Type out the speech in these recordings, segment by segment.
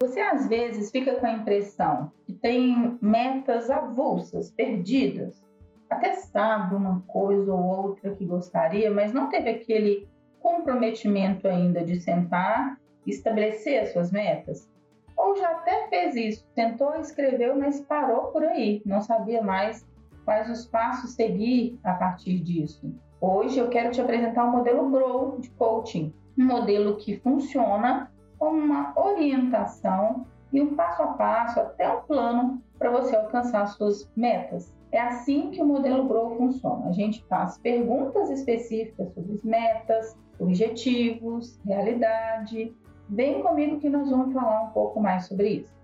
Você às vezes fica com a impressão que tem metas avulsas, perdidas. Até sabe uma coisa ou outra que gostaria, mas não teve aquele comprometimento ainda de sentar e estabelecer as suas metas. Ou já até fez isso, tentou, escreveu, mas parou por aí, não sabia mais quais os passos seguir a partir disso. Hoje eu quero te apresentar o modelo Grow de coaching, um modelo que funciona como uma orientação e um passo a passo, até um plano para você alcançar suas metas. É assim que o modelo Grow funciona. A gente faz perguntas específicas sobre metas, objetivos, realidade. Vem comigo que nós vamos falar um pouco mais sobre isso.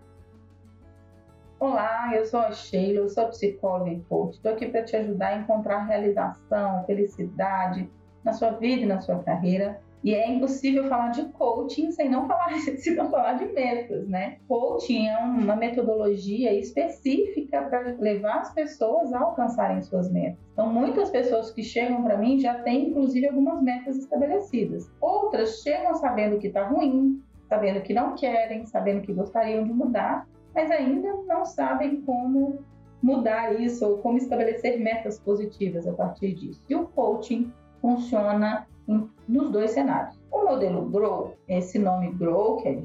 Olá, eu sou a Sheila, eu sou psicóloga e coach. Estou aqui para te ajudar a encontrar realização, felicidade na sua vida e na sua carreira e é impossível falar de coaching sem não falar, sem não falar de metas, né? Coaching é uma metodologia específica para levar as pessoas a alcançarem suas metas. Então, muitas pessoas que chegam para mim já têm, inclusive, algumas metas estabelecidas. Outras chegam sabendo que está ruim, sabendo que não querem, sabendo que gostariam de mudar, mas ainda não sabem como mudar isso ou como estabelecer metas positivas a partir disso. E o coaching funciona nos dois cenários. O modelo GROW, esse nome GROW, que é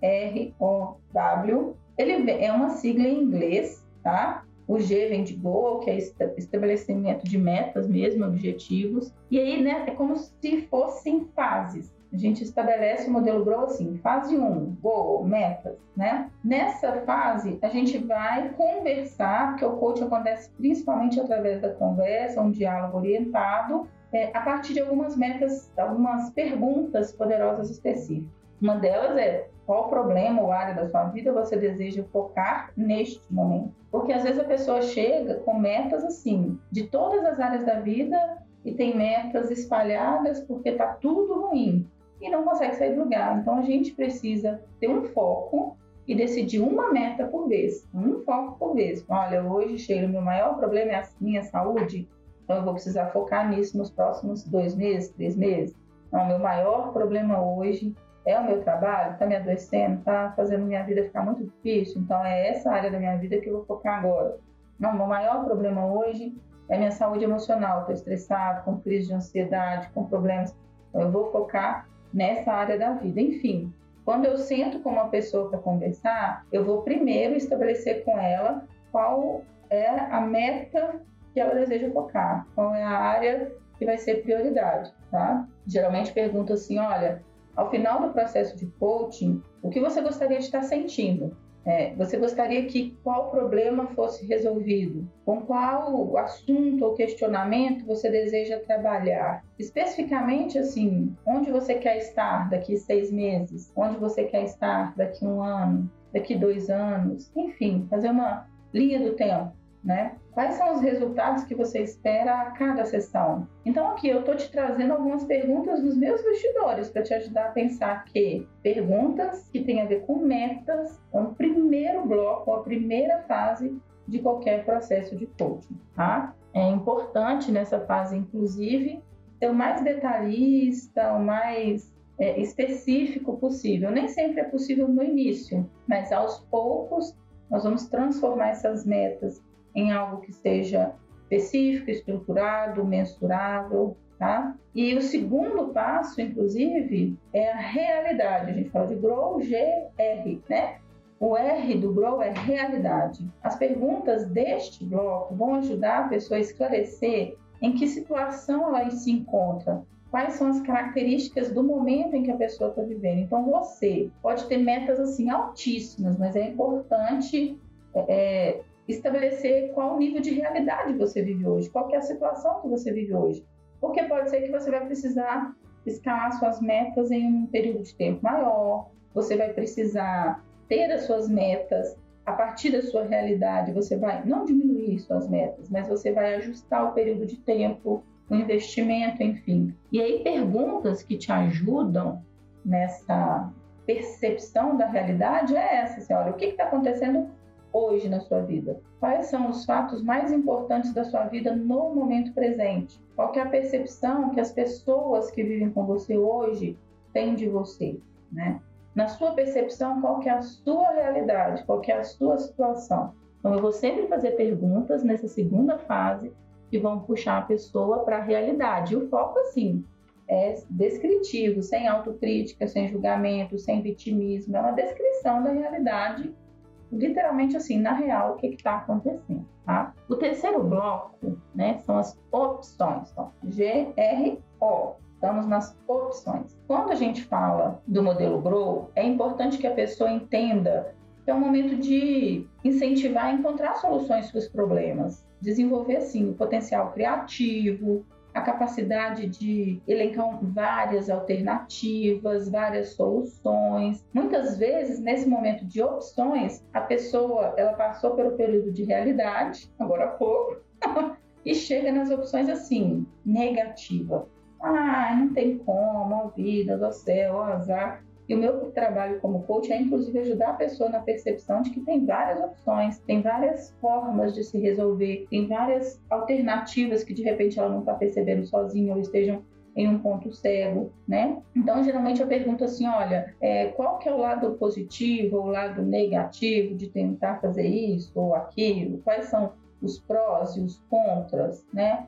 G-R-O-W, ele é uma sigla em inglês, tá? O G vem de goal, que é estabelecimento de metas mesmo, objetivos. E aí, né, é como se fossem fases. A gente estabelece o modelo GROW assim, fase 1, goal, metas, né? Nessa fase, a gente vai conversar, porque o coaching acontece principalmente através da conversa, um diálogo orientado, é, a partir de algumas metas, algumas perguntas poderosas específicas. Uma delas é qual problema ou área da sua vida você deseja focar neste momento? Porque às vezes a pessoa chega com metas assim, de todas as áreas da vida e tem metas espalhadas porque está tudo ruim e não consegue sair do lugar. Então a gente precisa ter um foco e decidir uma meta por vez, um foco por vez. Olha, hoje, Sheila, meu maior problema é a minha saúde, então, eu vou precisar focar nisso nos próximos dois meses, três meses. Não, meu maior problema hoje é o meu trabalho, está me adoecendo, está fazendo minha vida ficar muito difícil. Então, é essa área da minha vida que eu vou focar agora. Não, meu maior problema hoje é minha saúde emocional. Estou estressado, com crise de ansiedade, com problemas. Então, eu vou focar nessa área da vida. Enfim, quando eu sento com uma pessoa para conversar, eu vou primeiro estabelecer com ela qual é a meta que ela deseja focar, qual é a área que vai ser prioridade, tá? Geralmente pergunto assim, olha, ao final do processo de coaching, o que você gostaria de estar sentindo? É, você gostaria que qual problema fosse resolvido? Com qual assunto ou questionamento você deseja trabalhar? Especificamente, assim, onde você quer estar daqui seis meses? Onde você quer estar daqui um ano? Daqui dois anos? Enfim, fazer uma linha do tempo né? Quais são os resultados que você espera a cada sessão? Então, aqui eu estou te trazendo algumas perguntas dos meus investidores para te ajudar a pensar que perguntas que têm a ver com metas é o primeiro bloco, a primeira fase de qualquer processo de coaching, tá? É importante nessa fase, inclusive, ser o mais detalhista, o mais é, específico possível. Nem sempre é possível no início, mas aos poucos nós vamos transformar essas metas em algo que seja específico, estruturado, mensurável, tá? E o segundo passo, inclusive, é a realidade. A gente fala de Grow GR, né? O R do Grow é realidade. As perguntas deste bloco vão ajudar a pessoa a esclarecer em que situação ela se encontra, quais são as características do momento em que a pessoa está vivendo. Então, você pode ter metas assim altíssimas, mas é importante é, estabelecer qual nível de realidade você vive hoje, qual é a situação que você vive hoje. Porque pode ser que você vai precisar escalar suas metas em um período de tempo maior, você vai precisar ter as suas metas a partir da sua realidade, você vai não diminuir suas metas, mas você vai ajustar o período de tempo, o investimento, enfim. E aí perguntas que te ajudam nessa percepção da realidade é essa, assim, olha, o que está acontecendo hoje na sua vida? Quais são os fatos mais importantes da sua vida no momento presente? Qual é a percepção que as pessoas que vivem com você hoje têm de você, né? na sua percepção, qual é a sua realidade, qual é a sua situação. Então, eu vou sempre fazer perguntas nessa segunda fase que vão puxar a pessoa para a realidade. E o foco, assim, é descritivo, sem autocrítica, sem julgamento, sem vitimismo. É uma descrição da realidade, literalmente assim, na real, o que está acontecendo. Tá? O terceiro bloco né, são as opções. Então, G-R-O. Estamos nas opções. Quando a gente fala do modelo Grow, é importante que a pessoa entenda que é um momento de incentivar a encontrar soluções para os problemas, desenvolver assim o potencial criativo, a capacidade de elencar várias alternativas, várias soluções. Muitas vezes, nesse momento de opções, a pessoa ela passou pelo período de realidade, agora há pouco, e chega nas opções assim, negativa. Ah, não tem como, a vida do céu, o azar. E o meu trabalho como coach é, inclusive, ajudar a pessoa na percepção de que tem várias opções, tem várias formas de se resolver, tem várias alternativas que, de repente, ela não está percebendo sozinha ou estejam em um ponto cego, né? Então, geralmente eu pergunto assim, olha, é, qual que é o lado positivo ou o lado negativo de tentar fazer isso ou aquilo? Quais são os prós e os contras, né?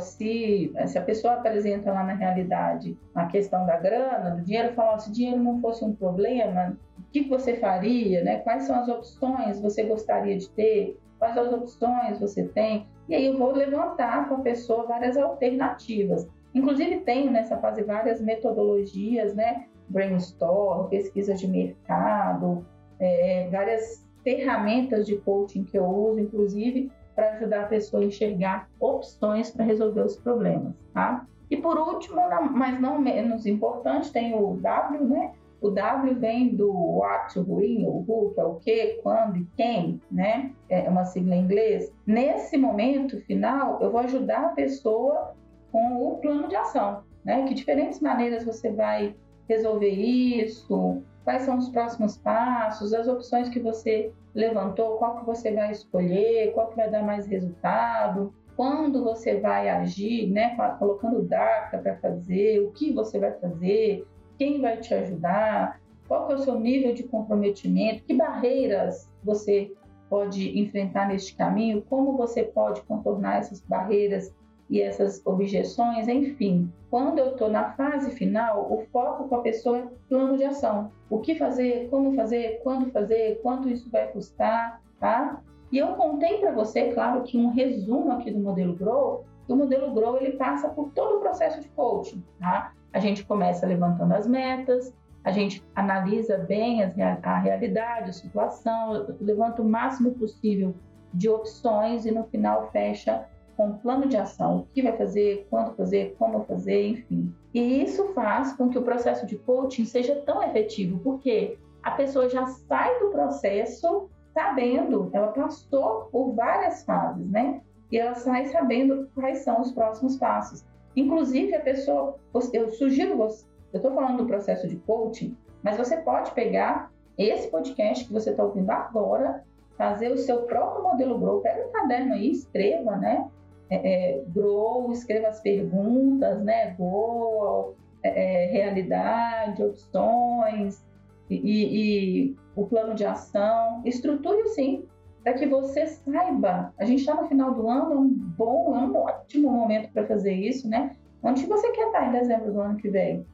Se, se a pessoa apresenta lá na realidade a questão da grana, do dinheiro, fala, se dinheiro não fosse um problema, o que você faria, né? Quais são as opções você gostaria de ter? Quais as opções você tem? E aí eu vou levantar com a pessoa várias alternativas. Inclusive tenho nessa fase várias metodologias, né? Brainstorm, pesquisa de mercado, é, várias ferramentas de coaching que eu uso, inclusive para ajudar a pessoa a enxergar opções para resolver os problemas, tá? E por último, mas não menos importante, tem o W, né? O W vem do what, who, o who, que é o que, quando e quem, né? É uma sigla em inglês. Nesse momento final, eu vou ajudar a pessoa com o plano de ação, né? Que diferentes maneiras você vai resolver isso, quais são os próximos passos, as opções que você levantou, qual que você vai escolher, qual que vai dar mais resultado, quando você vai agir, né, colocando data para fazer, o que você vai fazer, quem vai te ajudar, qual que é o seu nível de comprometimento, que barreiras você pode enfrentar neste caminho, como você pode contornar essas barreiras e essas objeções, enfim. Quando eu estou na fase final, o foco com a pessoa é plano de ação. O que fazer, como fazer, quando fazer, quanto isso vai custar, tá? E eu contei para você, claro, que um resumo aqui do modelo Grow, o modelo Grow ele passa por todo o processo de coaching, tá? A gente começa levantando as metas, a gente analisa bem a realidade, a situação, levanta o máximo possível de opções e no final fecha com plano de ação, o que vai fazer, quando fazer, como fazer, enfim. E isso faz com que o processo de coaching seja tão efetivo, porque a pessoa já sai do processo sabendo, ela passou por várias fases, né? E ela sai sabendo quais são os próximos passos. Inclusive, a pessoa, eu sugiro você, eu estou falando do processo de coaching, mas você pode pegar esse podcast que você está ouvindo agora, fazer o seu próprio modelo Grow, pega um caderno aí, escreva, né? É, é, grow, escreva as perguntas, né? Goal, é, é, realidade, opções e, e, o plano de ação. Estruture sim, para que você saiba. A gente está no final do ano, é um bom, é um ótimo momento para fazer isso, né? Onde você quer estar em dezembro do ano que vem?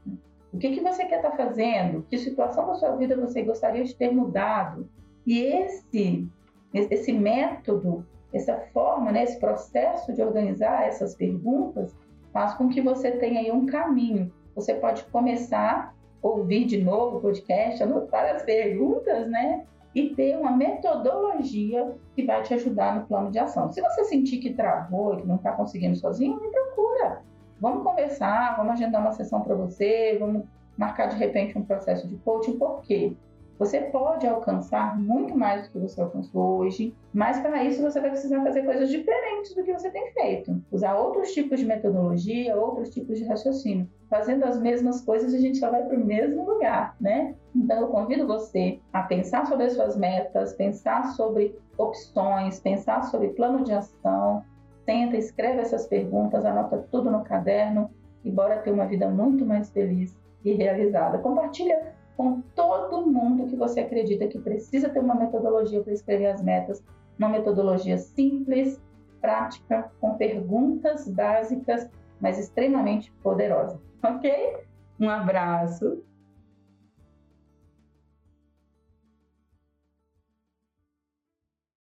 O que, que você quer estar fazendo? Que situação da sua vida você gostaria de ter mudado? E esse, esse método essa forma, né, esse processo de organizar essas perguntas faz com que você tenha aí um caminho. Você pode começar a ouvir de novo o podcast, anotar as perguntas, né? E ter uma metodologia que vai te ajudar no plano de ação. Se você sentir que travou, que não está conseguindo sozinho, me procura. Vamos conversar, vamos agendar uma sessão para você, vamos marcar de repente um processo de coaching. Por quê? Você pode alcançar muito mais do que você alcançou hoje, mas para isso você vai precisar fazer coisas diferentes do que você tem feito. Usar outros tipos de metodologia, outros tipos de raciocínio. Fazendo as mesmas coisas, a gente só vai para o mesmo lugar, né? Então eu convido você a pensar sobre as suas metas, pensar sobre opções, pensar sobre plano de ação. Senta, escreve essas perguntas, anota tudo no caderno e bora ter uma vida muito mais feliz e realizada. Compartilha com todo mundo que você acredita que precisa ter uma metodologia para escrever as metas, uma metodologia simples, prática, com perguntas básicas, mas extremamente poderosa. Ok? Um abraço.